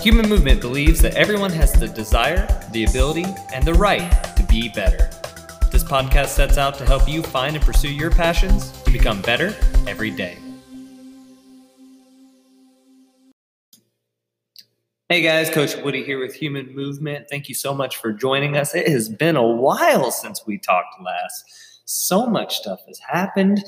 Human Movement believes that everyone has the desire, the ability, and the right to be better. This podcast sets out to help you find and pursue your passions to become better every day. Hey guys, Coach Woody here with Human Movement. Thank you so much for joining us. It has been a while since we talked last. So much stuff has happened.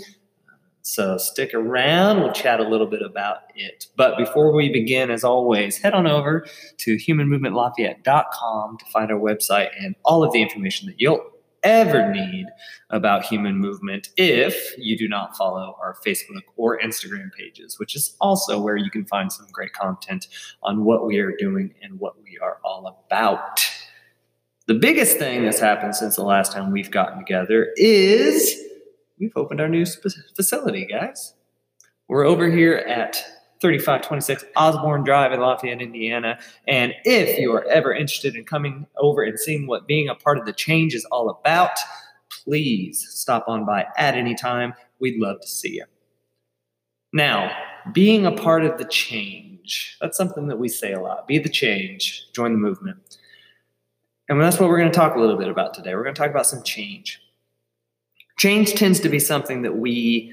So uh, stick around. We'll chat a little bit about it. But before we begin, as always, head on over to humanmovementlafayette.com to find our website and all of the information that you'll ever need about human movement if you do not follow our Facebook or Instagram pages, which is also where you can find some great content on what we are doing and what we are all about. The biggest thing that's happened since the last time we've gotten together is we've opened our new facility, guys. We're over here at 3526 Osborne Drive in Lafayette, Indiana. And if you are ever interested in coming over and seeing what being a part of the change is all about, please stop on by at any time. We'd love to see you. Now, being a part of the change, that's something that we say a lot. Be the change, join the movement. And that's what we're going to talk a little bit about today. We're going to talk about some change. Change tends to be something that we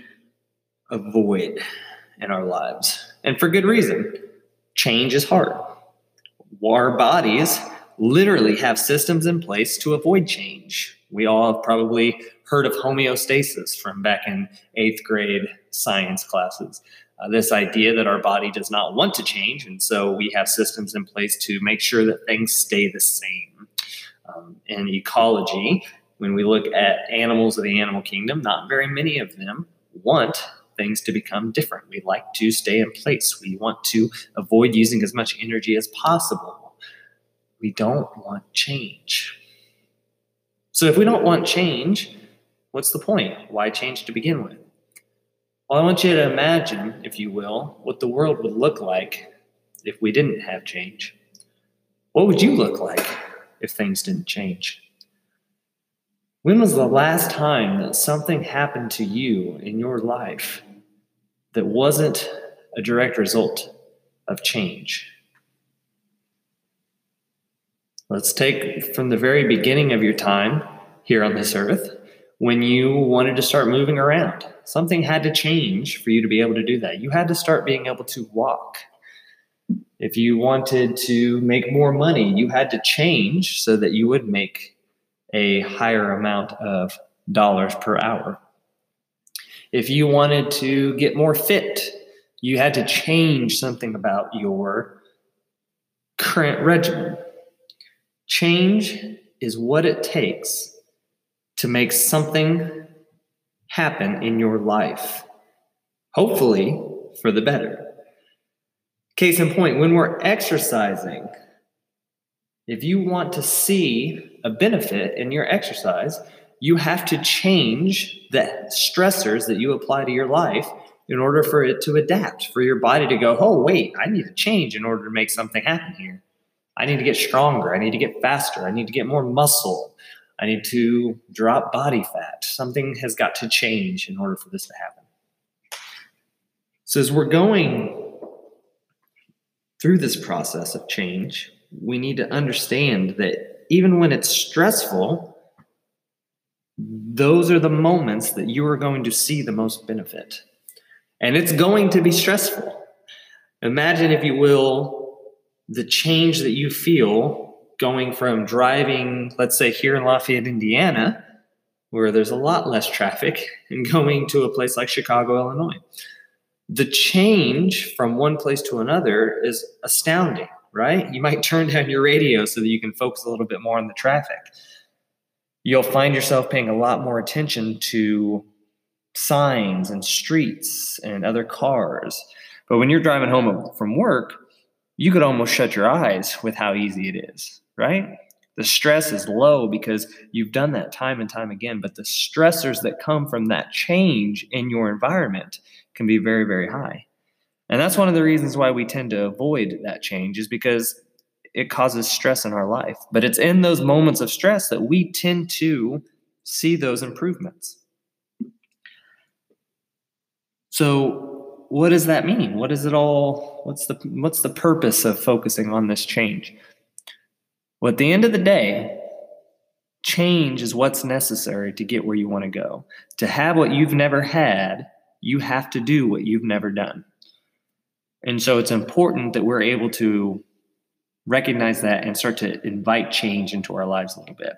avoid in our lives, and for good reason. Change is hard. Our bodies literally have systems in place to avoid change. We all have probably heard of homeostasis from back in eighth grade science classes. Uh, this idea that our body does not want to change, and so we have systems in place to make sure that things stay the same. Um, in ecology, when we look at animals of the animal kingdom, not very many of them want things to become different. We like to stay in place. We want to avoid using as much energy as possible. We don't want change. So, if we don't want change, what's the point? Why change to begin with? Well, I want you to imagine, if you will, what the world would look like if we didn't have change. What would you look like if things didn't change? When was the last time that something happened to you in your life that wasn't a direct result of change? Let's take from the very beginning of your time here on this earth when you wanted to start moving around. Something had to change for you to be able to do that. You had to start being able to walk. If you wanted to make more money, you had to change so that you would make a higher amount of dollars per hour. If you wanted to get more fit, you had to change something about your current regimen. Change is what it takes to make something happen in your life, hopefully for the better. Case in point, when we're exercising, if you want to see a benefit in your exercise, you have to change the stressors that you apply to your life in order for it to adapt, for your body to go, oh, wait, I need to change in order to make something happen here. I need to get stronger. I need to get faster. I need to get more muscle. I need to drop body fat. Something has got to change in order for this to happen. So, as we're going through this process of change, we need to understand that even when it's stressful, those are the moments that you are going to see the most benefit. And it's going to be stressful. Imagine, if you will, the change that you feel going from driving, let's say, here in Lafayette, Indiana, where there's a lot less traffic, and going to a place like Chicago, Illinois. The change from one place to another is astounding right? You might turn down your radio so that you can focus a little bit more on the traffic. You'll find yourself paying a lot more attention to signs and streets and other cars. But when you're driving home from work, you could almost shut your eyes with how easy it is, right? The stress is low because you've done that time and time again, but the stressors that come from that change in your environment can be very, very high. And that's one of the reasons why we tend to avoid that change is because it causes stress in our life. But it's in those moments of stress that we tend to see those improvements. So, what does that mean? What is it all? What's the what's the purpose of focusing on this change? Well, at the end of the day, change is what's necessary to get where you want to go. To have what you've never had, you have to do what you've never done. And so it's important that we're able to recognize that and start to invite change into our lives a little bit.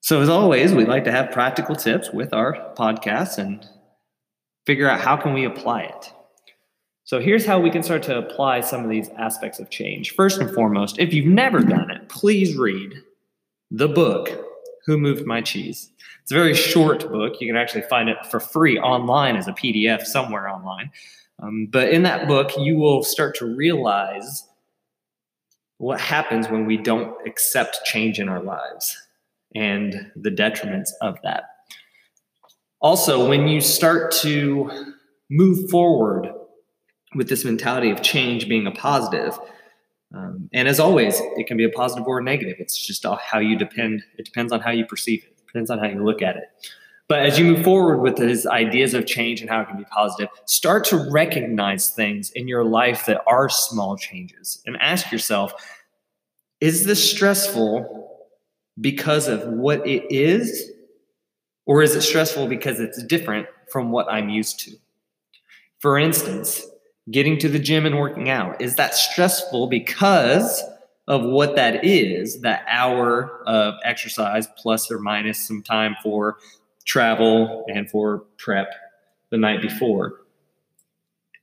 So as always, we like to have practical tips with our podcasts and figure out how can we apply it. So here's how we can start to apply some of these aspects of change. First and foremost, if you've never done it, please read the book Who Moved My Cheese. It's a very short book. You can actually find it for free online as a PDF somewhere online. Um, but in that book, you will start to realize what happens when we don't accept change in our lives and the detriments of that. Also, when you start to move forward with this mentality of change being a positive, um, and as always, it can be a positive or a negative. It's just how you depend. It depends on how you perceive it. it. Depends on how you look at it. But as you move forward with these ideas of change and how it can be positive, start to recognize things in your life that are small changes, and ask yourself: Is this stressful because of what it is, or is it stressful because it's different from what I'm used to? For instance, getting to the gym and working out? Is that stressful because of what that is, that hour of exercise plus or minus some time for travel and for prep the night before?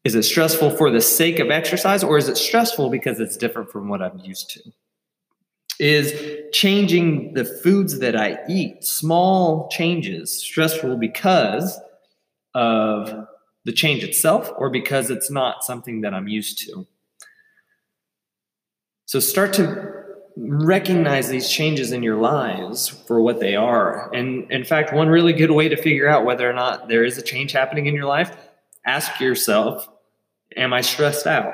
Is it stressful for the sake of exercise or is it stressful because it's different from what I'm used to? Is changing the foods that I eat, small changes, stressful because of the change itself or because it's not something that I'm used to. So start to recognize these changes in your lives for what they are. And in fact, one really good way to figure out whether or not there is a change happening in your life, ask yourself, am I stressed out?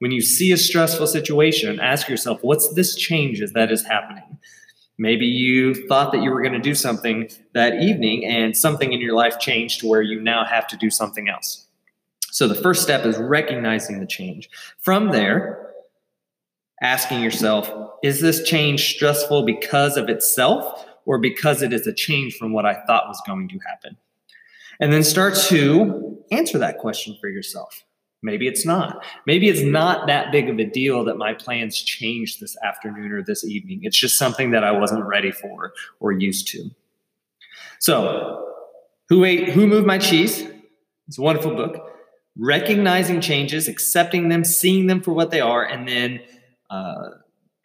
When you see a stressful situation, ask yourself, what's this change that is happening? Maybe you thought that you were going to do something that evening and something in your life changed to where you now have to do something else. So the first step is recognizing the change. From there, asking yourself, is this change stressful because of itself or because it is a change from what I thought was going to happen? And then start to answer that question for yourself. Maybe it's not. Maybe it's not that big of a deal that my plans changed this afternoon or this evening. It's just something that I wasn't ready for or used to. So, who ate who moved my cheese? It's a wonderful book. Recognizing changes, accepting them, seeing them for what they are, and then uh,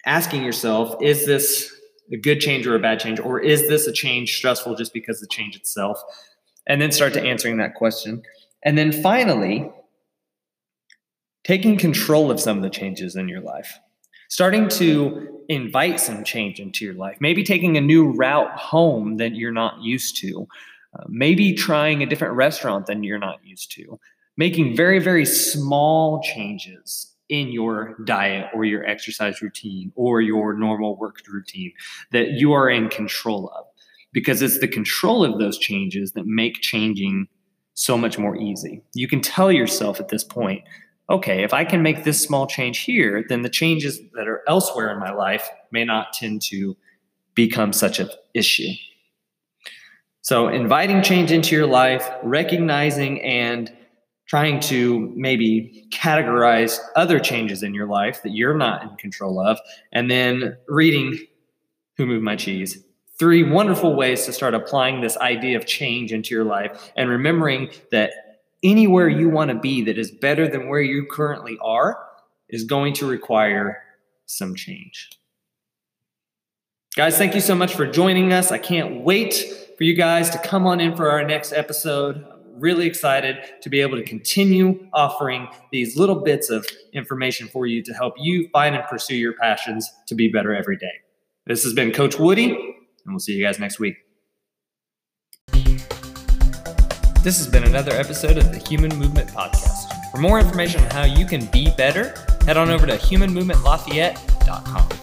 asking yourself, is this a good change or a bad change? Or is this a change stressful just because the change itself? And then start to answering that question. And then finally, taking control of some of the changes in your life, starting to invite some change into your life, maybe taking a new route home that you're not used to, uh, maybe trying a different restaurant than you're not used to, making very, very small changes in your diet or your exercise routine or your normal work routine that you are in control of. Because it's the control of those changes that make changing so much more easy. You can tell yourself at this point okay, if I can make this small change here, then the changes that are elsewhere in my life may not tend to become such an issue. So, inviting change into your life, recognizing and trying to maybe categorize other changes in your life that you're not in control of, and then reading Who Moved My Cheese. Three wonderful ways to start applying this idea of change into your life and remembering that anywhere you want to be that is better than where you currently are is going to require some change. Guys, thank you so much for joining us. I can't wait for you guys to come on in for our next episode. Really excited to be able to continue offering these little bits of information for you to help you find and pursue your passions to be better every day. This has been Coach Woody, and we'll see you guys next week. This has been another episode of the Human Movement Podcast. For more information on how you can be better, head on over to humanmovementlafayette.com.